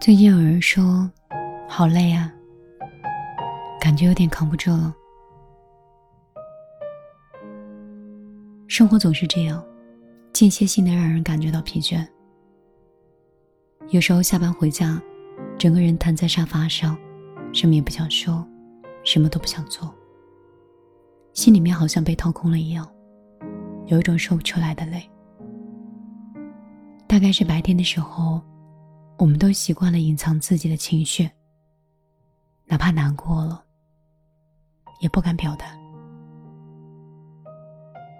最近有人说，好累啊，感觉有点扛不住了。生活总是这样，间歇性的让人感觉到疲倦。有时候下班回家，整个人瘫在沙发上，什么也不想说，什么都不想做，心里面好像被掏空了一样，有一种说不出来的累。大概是白天的时候，我们都习惯了隐藏自己的情绪，哪怕难过了，也不敢表达。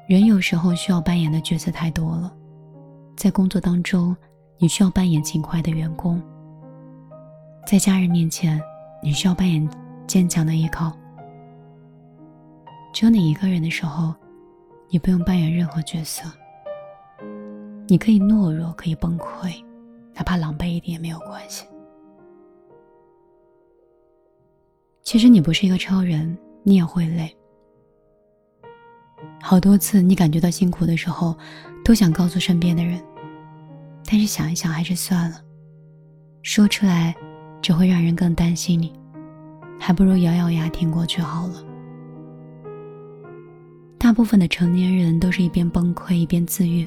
人有时候需要扮演的角色太多了，在工作当中，你需要扮演勤快的员工；在家人面前，你需要扮演坚强的依靠。只有你一个人的时候，你不用扮演任何角色。你可以懦弱，可以崩溃，哪怕狼狈一点也没有关系。其实你不是一个超人，你也会累。好多次你感觉到辛苦的时候，都想告诉身边的人，但是想一想还是算了。说出来，只会让人更担心你，还不如咬咬牙挺过去好了。大部分的成年人都是一边崩溃一边自愈。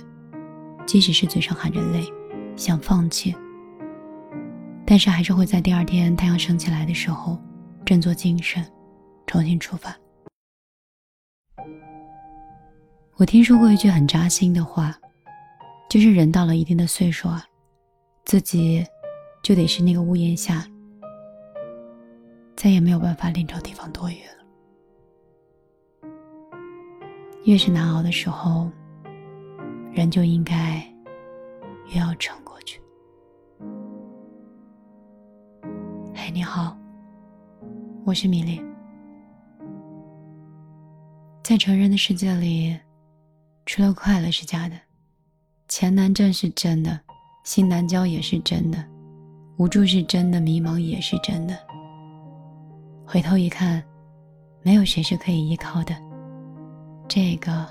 即使是嘴上喊着累，想放弃，但是还是会在第二天太阳升起来的时候，振作精神，重新出发。我听说过一句很扎心的话，就是人到了一定的岁数啊，自己就得是那个屋檐下，再也没有办法另找地方躲雨了。越是难熬的时候。人就应该越要撑过去。嘿，你好，我是米粒。在成人的世界里，除了快乐是假的，钱难挣是真的，心难交也是真的，无助是真的，迷茫也是真的。回头一看，没有谁是可以依靠的。这个。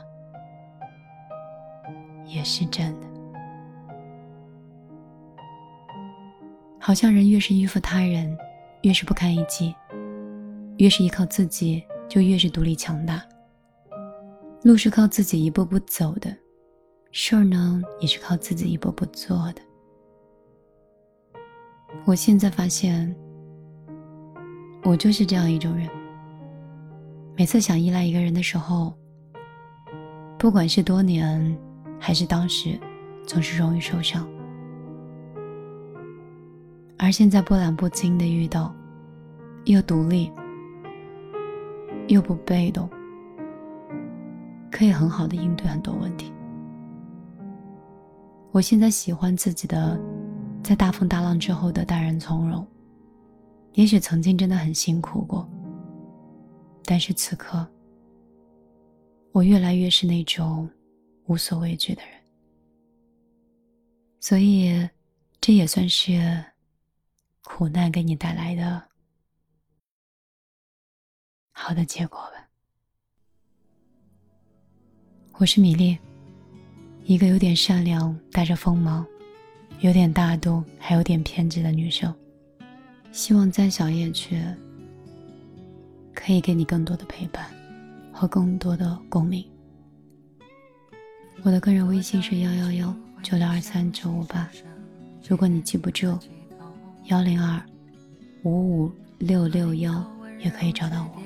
也是真的。好像人越是依附他人，越是不堪一击；越是依靠自己，就越是独立强大。路是靠自己一步步走的，事儿呢也是靠自己一步步做的。我现在发现，我就是这样一种人。每次想依赖一个人的时候，不管是多年。还是当时，总是容易受伤，而现在波澜不惊的遇到，又独立，又不被动，可以很好的应对很多问题。我现在喜欢自己的，在大风大浪之后的淡然从容。也许曾经真的很辛苦过，但是此刻，我越来越是那种。无所畏惧的人，所以这也算是苦难给你带来的好的结果吧。我是米粒，一个有点善良、带着锋芒、有点大度、还有点偏执的女生。希望在小夜曲可以给你更多的陪伴和更多的共鸣。我的个人微信是幺幺幺九六二三九五八，如果你记不住，幺零二五五六六幺也可以找到我。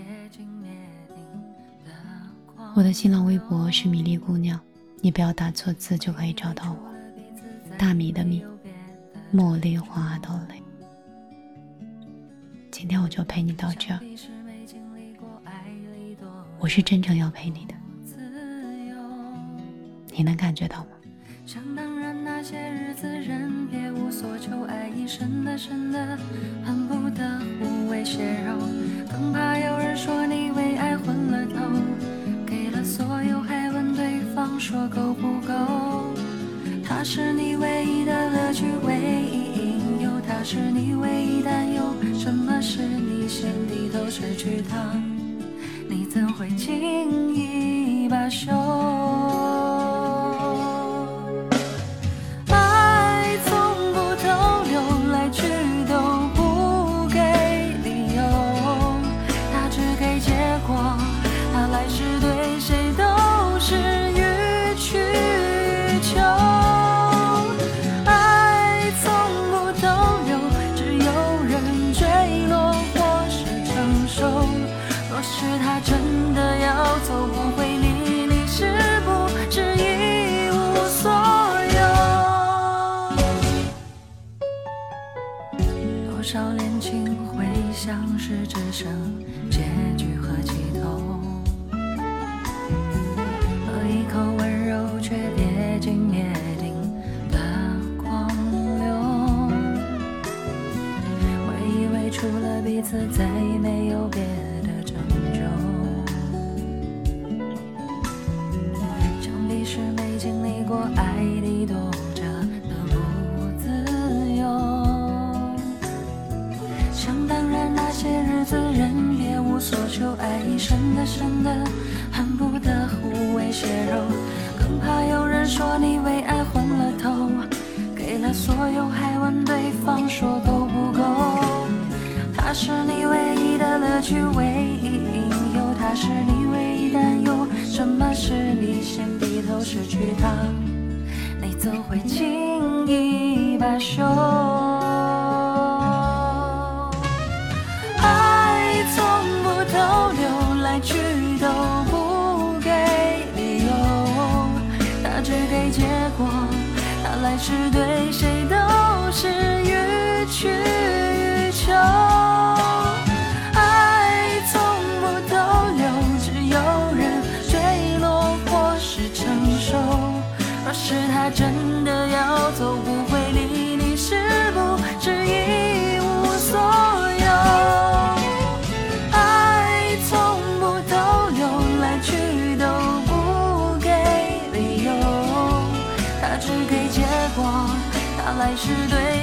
我的新浪微博是米粒姑娘，你不要打错字就可以找到我。大米的米，茉莉花的蕾。今天我就陪你到这，我是真诚要陪你的。你能感觉到吗？想当然那些日子，人别无所求，爱意深的深的，恨不得无谓血肉。更怕有人说你为爱昏了头，给了所有还问对方说够不够。他是你唯一的乐趣，唯一引诱，他是你唯一担忧。什么是你心底都失去他，你怎会轻易罢休？少恋情会像是只剩结局和起头，喝一口温柔却跌进灭顶的狂流。我以为除了彼此再没有别说你为爱昏了头，给了所有还问对方说够不够。他是你唯一的乐趣，唯一引诱，他是你唯一担忧。什么是你先低头失去他，你总会轻易罢休？是是，对